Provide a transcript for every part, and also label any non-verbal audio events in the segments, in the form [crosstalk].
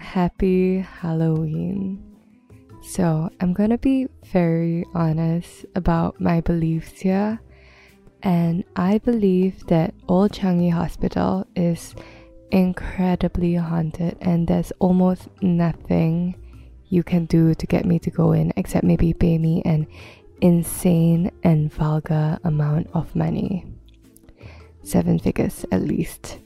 Happy Halloween. So, I'm to be very honest about my beliefs here. And I believe that Old Changi Hospital is incredibly haunted and there's almost nothing you can do to get me to go in except maybe pay me an insane and vulgar amount of money. Seven figures at least.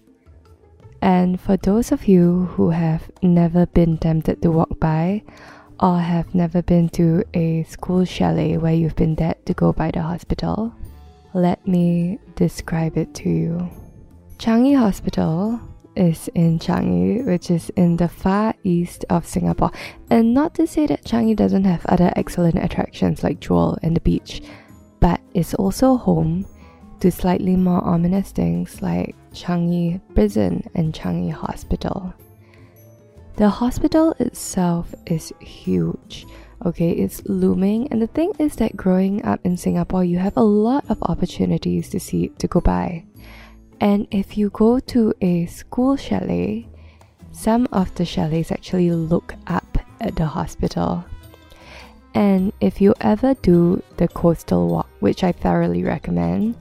And for those of you who have never been tempted to walk by or have never been to a school chalet where you've been dared to go by the hospital, let me describe it to you. Changi Hospital is in Changi, which is in the far east of Singapore. And not to say that Changi doesn't have other excellent attractions like Jewel and the beach, but it's also home to slightly more ominous things like Changi Prison and Changi Hospital. The hospital itself is huge. Okay, it's looming, and the thing is that growing up in Singapore, you have a lot of opportunities to see to go by. And if you go to a school chalet, some of the chalets actually look up at the hospital. And if you ever do the coastal walk, which I thoroughly recommend,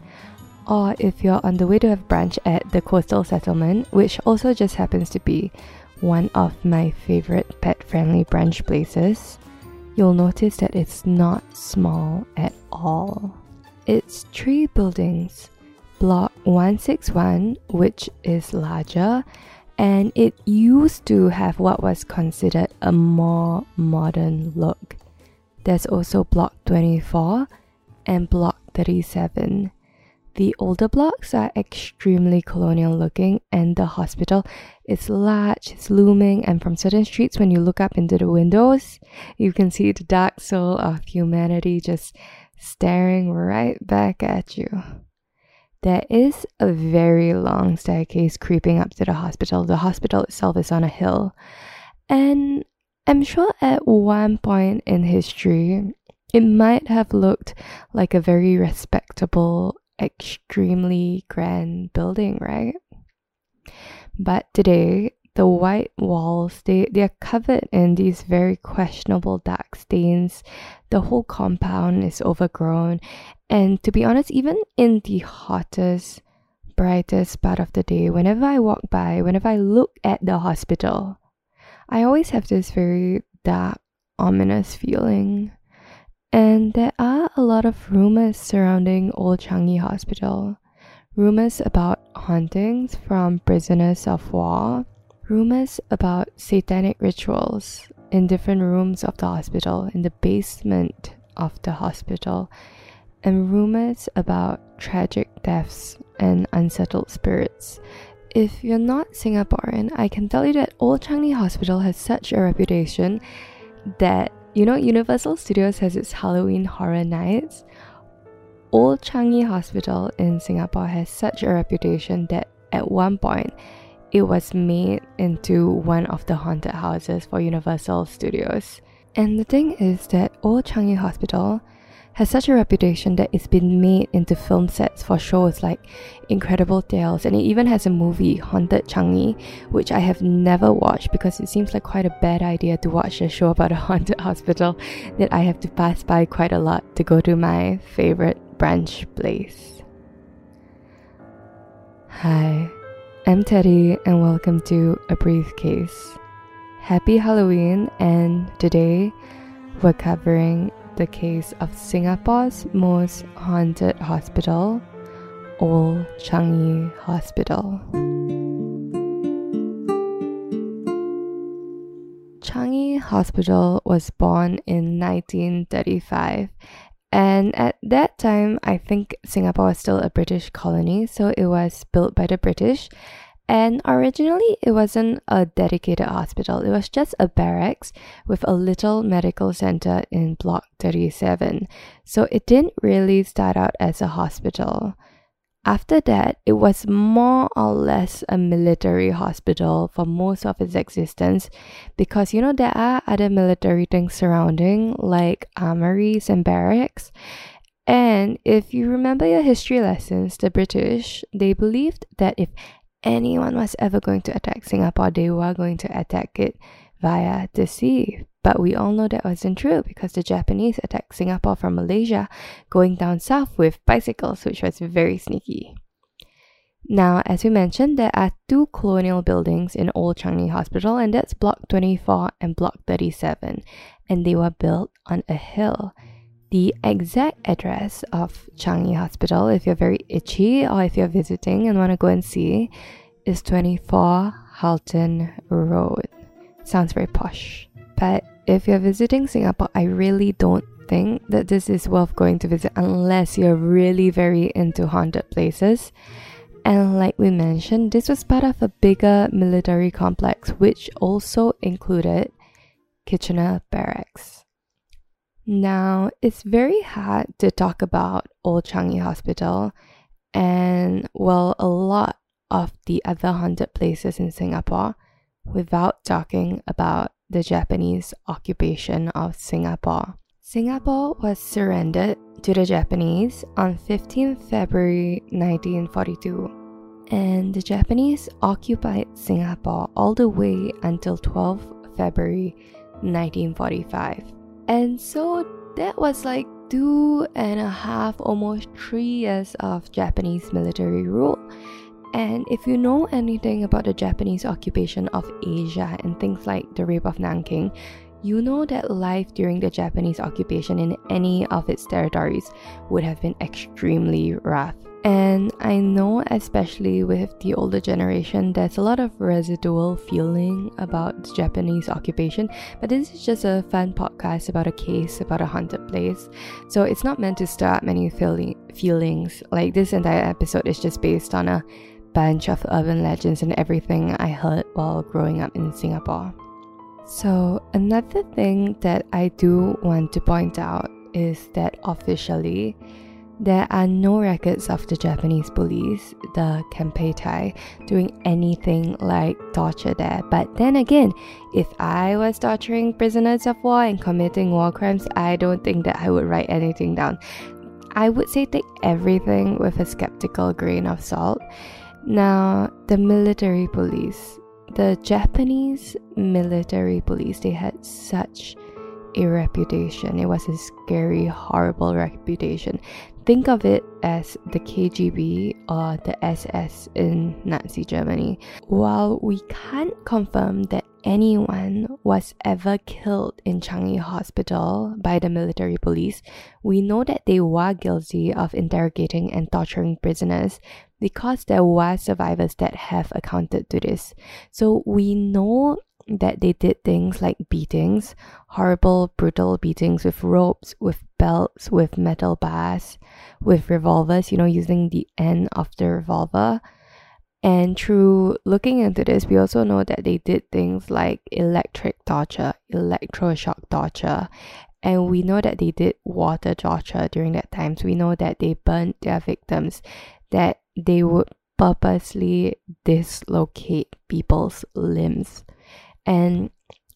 or if you're on the way to have brunch at the coastal settlement, which also just happens to be one of my favorite pet friendly brunch places, you'll notice that it's not small at all. It's three buildings Block 161, which is larger, and it used to have what was considered a more modern look. There's also Block 24 and Block 37. The older blocks are extremely colonial looking, and the hospital is large, it's looming, and from certain streets, when you look up into the windows, you can see the dark soul of humanity just staring right back at you. There is a very long staircase creeping up to the hospital. The hospital itself is on a hill. And I'm sure at one point in history, it might have looked like a very respectable, extremely grand building, right? But today, the white walls they, they are covered in these very questionable dark stains the whole compound is overgrown and to be honest even in the hottest brightest part of the day whenever i walk by whenever i look at the hospital i always have this very dark ominous feeling. And there are a lot of rumors surrounding old changi hospital. Rumors about hauntings from prisoners of war. Rumors about satanic rituals in different rooms of the hospital, in the basement of the hospital, and rumors about tragic deaths and unsettled spirits. If you're not Singaporean, I can tell you that Old Changi Hospital has such a reputation that, you know, Universal Studios has its Halloween Horror Nights. Old Changi Hospital in Singapore has such a reputation that at one point it was made into one of the haunted houses for Universal Studios. And the thing is that Old Changi Hospital has such a reputation that it's been made into film sets for shows like Incredible Tales, and it even has a movie, Haunted Changi, which I have never watched because it seems like quite a bad idea to watch a show about a [laughs] haunted hospital that I have to pass by quite a lot to go to my favorite brunch place. Hi. I'm Teddy, and welcome to A Briefcase. Happy Halloween, and today we're covering the case of Singapore's most haunted hospital, Old Changi Hospital. Changi Hospital was born in 1935 and at that time, I think Singapore was still a British colony, so it was built by the British. And originally, it wasn't a dedicated hospital, it was just a barracks with a little medical center in Block 37. So it didn't really start out as a hospital. After that, it was more or less a military hospital for most of its existence because you know there are other military things surrounding, like armories and barracks. And if you remember your history lessons, the British, they believed that if anyone was ever going to attack Singapore, they were going to attack it via the sea. But we all know that wasn't true because the Japanese attacked Singapore from Malaysia, going down south with bicycles, which was very sneaky. Now, as we mentioned, there are two colonial buildings in Old Changi Hospital, and that's Block 24 and Block 37, and they were built on a hill. The exact address of Changi Hospital, if you're very itchy or if you're visiting and want to go and see, is 24 Halton Road. Sounds very posh. But if you're visiting Singapore, I really don't think that this is worth going to visit unless you're really very into haunted places. And like we mentioned, this was part of a bigger military complex which also included Kitchener Barracks. Now, it's very hard to talk about Old Changi Hospital and, well, a lot of the other haunted places in Singapore without talking about the Japanese occupation of Singapore. Singapore was surrendered to the Japanese on 15 February 1942, and the Japanese occupied Singapore all the way until 12 February 1945. And so that was like two and a half, almost three years of Japanese military rule. And if you know anything about the Japanese occupation of Asia and things like the Rape of Nanking, you know that life during the Japanese occupation in any of its territories would have been extremely rough. And I know, especially with the older generation, there's a lot of residual feeling about the Japanese occupation, but this is just a fun podcast about a case about a haunted place. So it's not meant to stir up many feeling- feelings. Like this entire episode is just based on a bunch of urban legends and everything I heard while growing up in Singapore. So, another thing that I do want to point out is that officially, there are no records of the Japanese police, the Kempeitai, doing anything like torture there. But then again, if I was torturing prisoners of war and committing war crimes, I don't think that I would write anything down. I would say take everything with a skeptical grain of salt. Now, the military police, the Japanese military police, they had such a reputation. It was a scary, horrible reputation. Think of it as the KGB or the SS in Nazi Germany. While we can't confirm that anyone was ever killed in Changi Hospital by the military police, we know that they were guilty of interrogating and torturing prisoners because there were survivors that have accounted to this. So we know that they did things like beatings, horrible, brutal beatings with ropes, with belts, with metal bars, with revolvers, you know, using the end of the revolver. And through looking into this, we also know that they did things like electric torture, electroshock torture, and we know that they did water torture during that time. So we know that they burned their victims, that they would purposely dislocate people's limbs and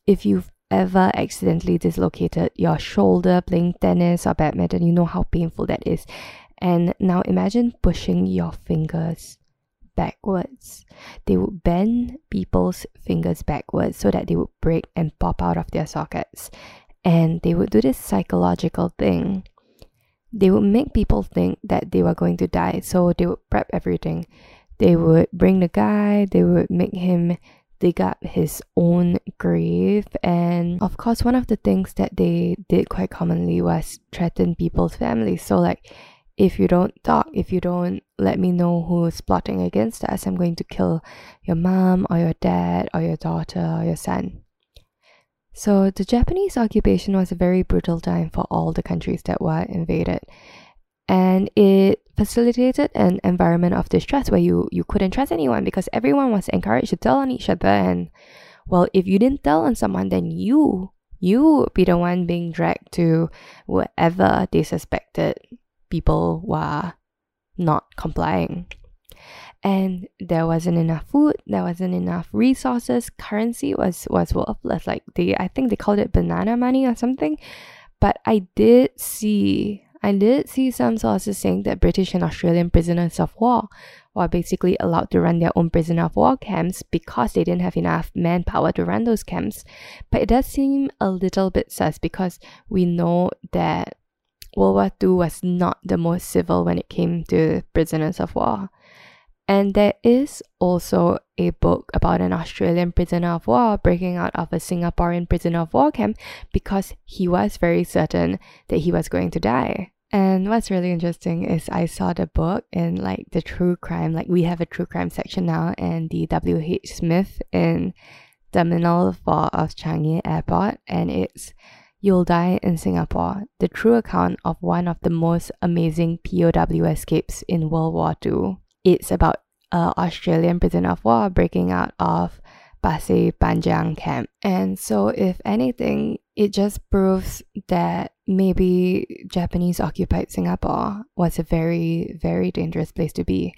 if you've ever accidentally dislocated your shoulder playing tennis or badminton, you know how painful that is. And now imagine pushing your fingers backwards. They would bend people's fingers backwards so that they would break and pop out of their sockets. And they would do this psychological thing. They would make people think that they were going to die, so they would prep everything. They would bring the guy, they would make him dig up his own grave. And of course, one of the things that they did quite commonly was threaten people's families. So, like, if you don't talk, if you don't let me know who's plotting against us, I'm going to kill your mom or your dad or your daughter or your son. So, the Japanese occupation was a very brutal time for all the countries that were invaded. and it facilitated an environment of distrust where you you couldn't trust anyone because everyone was encouraged to tell on each other and well if you didn't tell on someone then you you would be the one being dragged to wherever they suspected people were not complying. And there wasn't enough food there wasn't enough resources. Currency was was worthless like they i think they called it banana money or something. But i did see I did see some sources saying that British and Australian prisoners of war were basically allowed to run their own prisoner of war camps because they didn't have enough manpower to run those camps. But it does seem a little bit sus because we know that World War II was not the most civil when it came to prisoners of war. And there is also a book about an Australian prisoner of war breaking out of a Singaporean prisoner of war camp because he was very certain that he was going to die. And what's really interesting is I saw the book in like the true crime, like we have a true crime section now, and the W.H. Smith in Terminal 4 of Changi Airport, and it's You'll Die in Singapore, the true account of one of the most amazing POW escapes in World War II. It's about an Australian prisoner of war breaking out of Pasir Panjang camp. And so, if anything, it just proves that maybe Japanese occupied Singapore was a very, very dangerous place to be.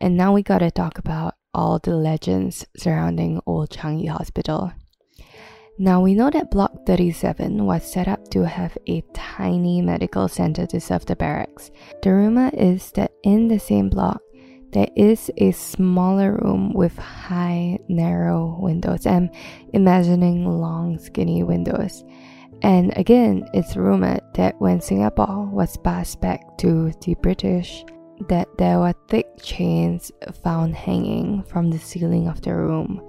And now we gotta talk about all the legends surrounding Old Changi Hospital. Now we know that Block 37 was set up to have a tiny medical center to serve the barracks. The rumor is that in the same block, there is a smaller room with high, narrow windows. I'm imagining long, skinny windows. And again, it's rumored that when Singapore was passed back to the British, that there were thick chains found hanging from the ceiling of the room.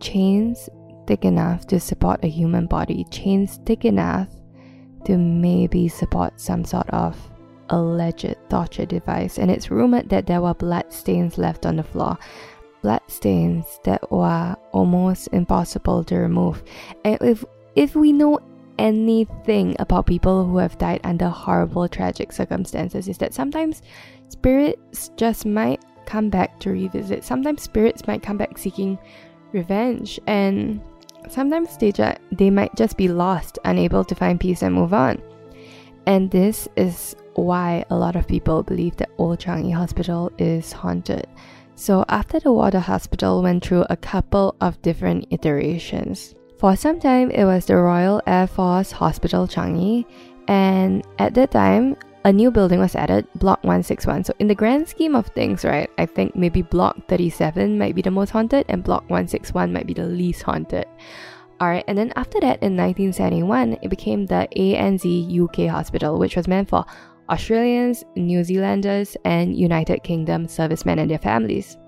Chains thick enough to support a human body, chains thick enough to maybe support some sort of alleged torture device. And it's rumored that there were blood stains left on the floor. Blood stains that were almost impossible to remove. And if if we know anything about people who have died under horrible, tragic circumstances is that sometimes spirits just might come back to revisit. Sometimes spirits might come back seeking revenge, and sometimes they, ju- they might just be lost, unable to find peace and move on. And this is why a lot of people believe that Old Changi Hospital is haunted. So, after the water hospital went through a couple of different iterations, for some time, it was the Royal Air Force Hospital Changi, and at that time, a new building was added, Block 161. So, in the grand scheme of things, right, I think maybe Block 37 might be the most haunted, and Block 161 might be the least haunted. Alright, and then after that, in 1971, it became the ANZ UK Hospital, which was meant for Australians, New Zealanders, and United Kingdom servicemen and their families.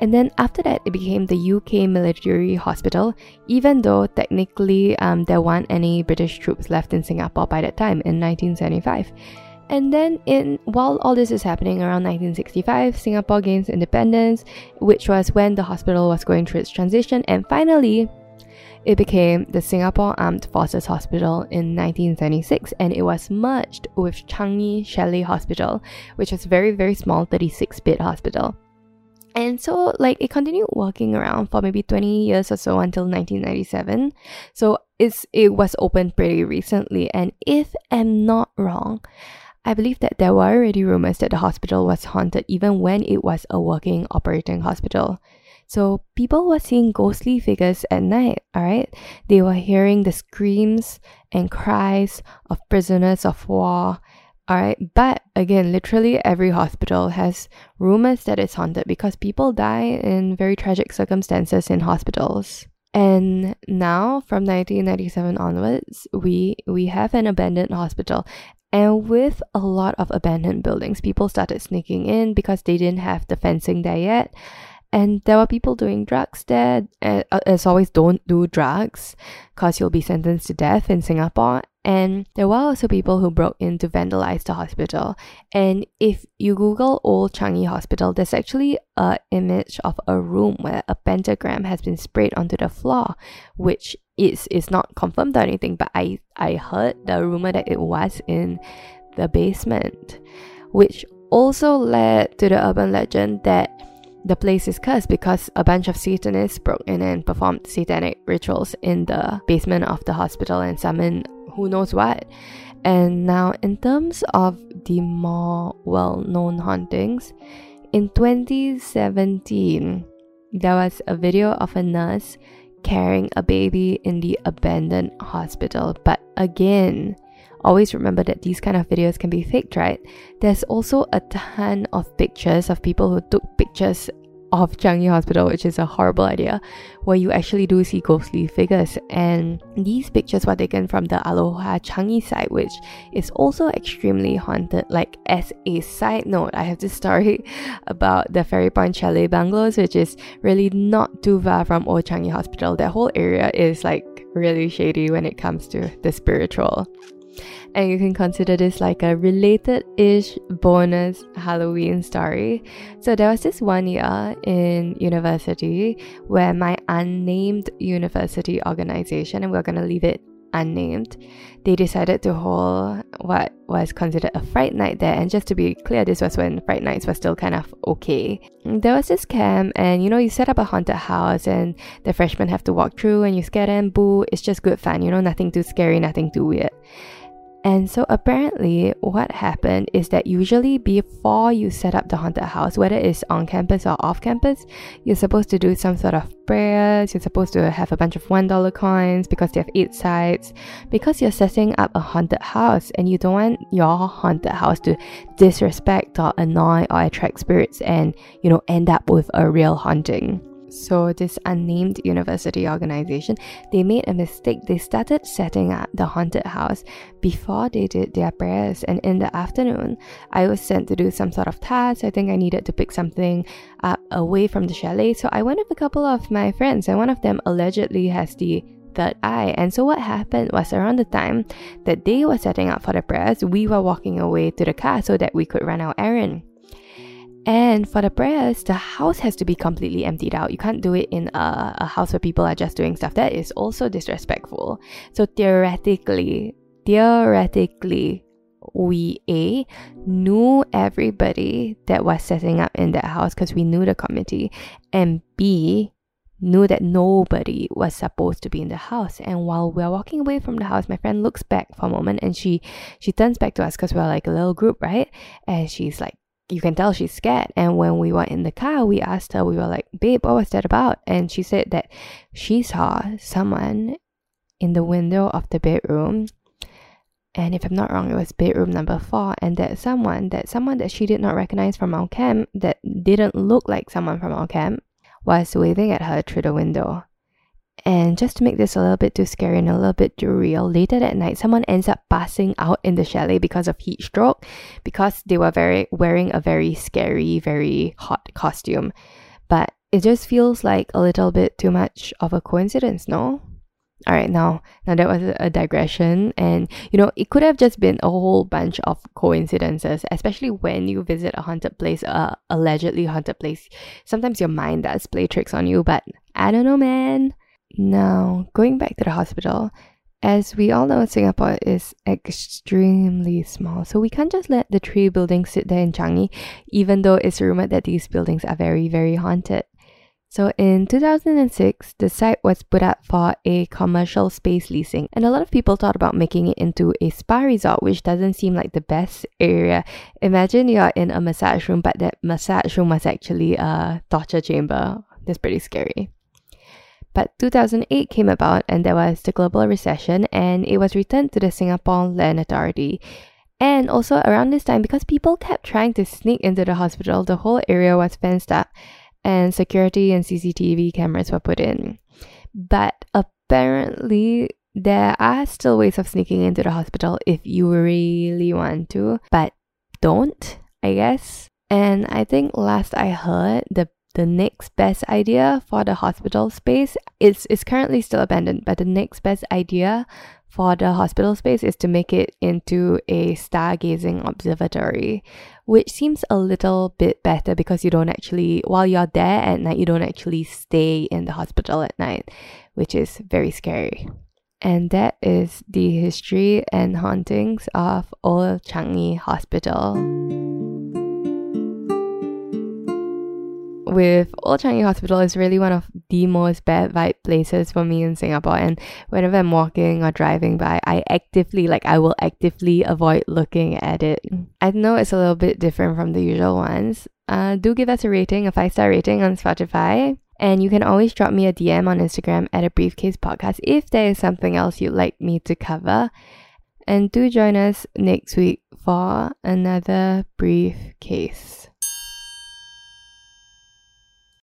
And then after that, it became the UK Military Hospital, even though technically um, there weren't any British troops left in Singapore by that time in 1975. And then, in while all this is happening around 1965, Singapore gains independence, which was when the hospital was going through its transition, and finally, it became the Singapore Armed Forces Hospital in 1976 and it was merged with Changi Chalet Hospital, which was a very, very small 36 bed hospital. And so, like, it continued working around for maybe 20 years or so until 1997. So, it's, it was opened pretty recently. And if I'm not wrong, I believe that there were already rumors that the hospital was haunted even when it was a working operating hospital. So people were seeing ghostly figures at night, alright? They were hearing the screams and cries of prisoners of war Alright, but again, literally every hospital has rumors that it's haunted because people die in very tragic circumstances in hospitals. And now, from 1997 onwards, we we have an abandoned hospital, and with a lot of abandoned buildings, people started sneaking in because they didn't have the fencing there yet and there were people doing drugs there. Uh, as always, don't do drugs because you'll be sentenced to death in Singapore. And there were also people who broke in to vandalize the hospital. And if you Google Old Changi Hospital, there's actually a image of a room where a pentagram has been sprayed onto the floor, which is is not confirmed or anything. But I I heard the rumor that it was in the basement, which also led to the urban legend that the place is cursed because a bunch of Satanists broke in and performed satanic rituals in the basement of the hospital and summoned who knows what. And now, in terms of the more well known hauntings, in 2017, there was a video of a nurse carrying a baby in the abandoned hospital. But again, always remember that these kind of videos can be faked, right? There's also a ton of pictures of people who took pictures of Changi Hospital, which is a horrible idea, where you actually do see ghostly figures. And these pictures were taken from the Aloha Changi site, which is also extremely haunted. Like, as a side note, I have this story [laughs] about the Ferry Point Chalet Bungalows, which is really not too far from Old Changi Hospital. That whole area is like really shady when it comes to the spiritual and you can consider this like a related ish bonus Halloween story. So, there was this one year in university where my unnamed university organization, and we're going to leave it unnamed, they decided to hold what was considered a fright night there. And just to be clear, this was when fright nights were still kind of okay. There was this camp, and you know, you set up a haunted house, and the freshmen have to walk through, and you scare them, boo. It's just good fun, you know, nothing too scary, nothing too weird. And so apparently what happened is that usually before you set up the haunted house, whether it's on campus or off campus, you're supposed to do some sort of prayers, you're supposed to have a bunch of one dollar coins because they have eight sides. Because you're setting up a haunted house and you don't want your haunted house to disrespect or annoy or attract spirits and, you know, end up with a real haunting. So, this unnamed university organization, they made a mistake. They started setting up the haunted house before they did their prayers. And in the afternoon, I was sent to do some sort of task. I think I needed to pick something up away from the chalet. So, I went with a couple of my friends, and one of them allegedly has the third eye. And so what happened was around the time that they were setting up for the prayers, we were walking away to the car so that we could run our errand. And for the prayers, the house has to be completely emptied out. You can't do it in a, a house where people are just doing stuff. That is also disrespectful. So theoretically, theoretically, we A knew everybody that was setting up in that house because we knew the committee, and B knew that nobody was supposed to be in the house. And while we're walking away from the house, my friend looks back for a moment and she she turns back to us because we're like a little group, right? And she's like you can tell she's scared. And when we were in the car, we asked her, we were like, babe, what was that about? And she said that she saw someone in the window of the bedroom. And if I'm not wrong, it was bedroom number four. And that someone, that someone that she did not recognize from our camp, that didn't look like someone from our camp, was waving at her through the window. And just to make this a little bit too scary and a little bit too real, later that night, someone ends up passing out in the chalet because of heat stroke, because they were very wearing a very scary, very hot costume. But it just feels like a little bit too much of a coincidence, no? All right, now now that was a digression, and you know it could have just been a whole bunch of coincidences, especially when you visit a haunted place, a allegedly haunted place. Sometimes your mind does play tricks on you, but I don't know, man. Now, going back to the hospital, as we all know, Singapore is extremely small, so we can't just let the three buildings sit there in Changi, even though it's rumored that these buildings are very, very haunted. So in 2006, the site was put up for a commercial space leasing, and a lot of people thought about making it into a spa resort, which doesn't seem like the best area. Imagine you're in a massage room, but that massage room was actually a torture chamber. That's pretty scary. But 2008 came about and there was the global recession and it was returned to the Singapore Land Authority. And also around this time, because people kept trying to sneak into the hospital, the whole area was fenced up and security and CCTV cameras were put in. But apparently, there are still ways of sneaking into the hospital if you really want to, but don't, I guess. And I think last I heard, the the next best idea for the hospital space is, is currently still abandoned, but the next best idea for the hospital space is to make it into a stargazing observatory, which seems a little bit better because you don't actually, while you're there at night, you don't actually stay in the hospital at night, which is very scary. and that is the history and hauntings of Old Changi Hospital. With Old Changi Hospital is really one of the most bad vibe places for me in Singapore. And whenever I'm walking or driving by, I actively, like, I will actively avoid looking at it. I know it's a little bit different from the usual ones. Uh, do give us a rating, a five star rating on Spotify. And you can always drop me a DM on Instagram at a briefcase podcast if there is something else you'd like me to cover. And do join us next week for another briefcase.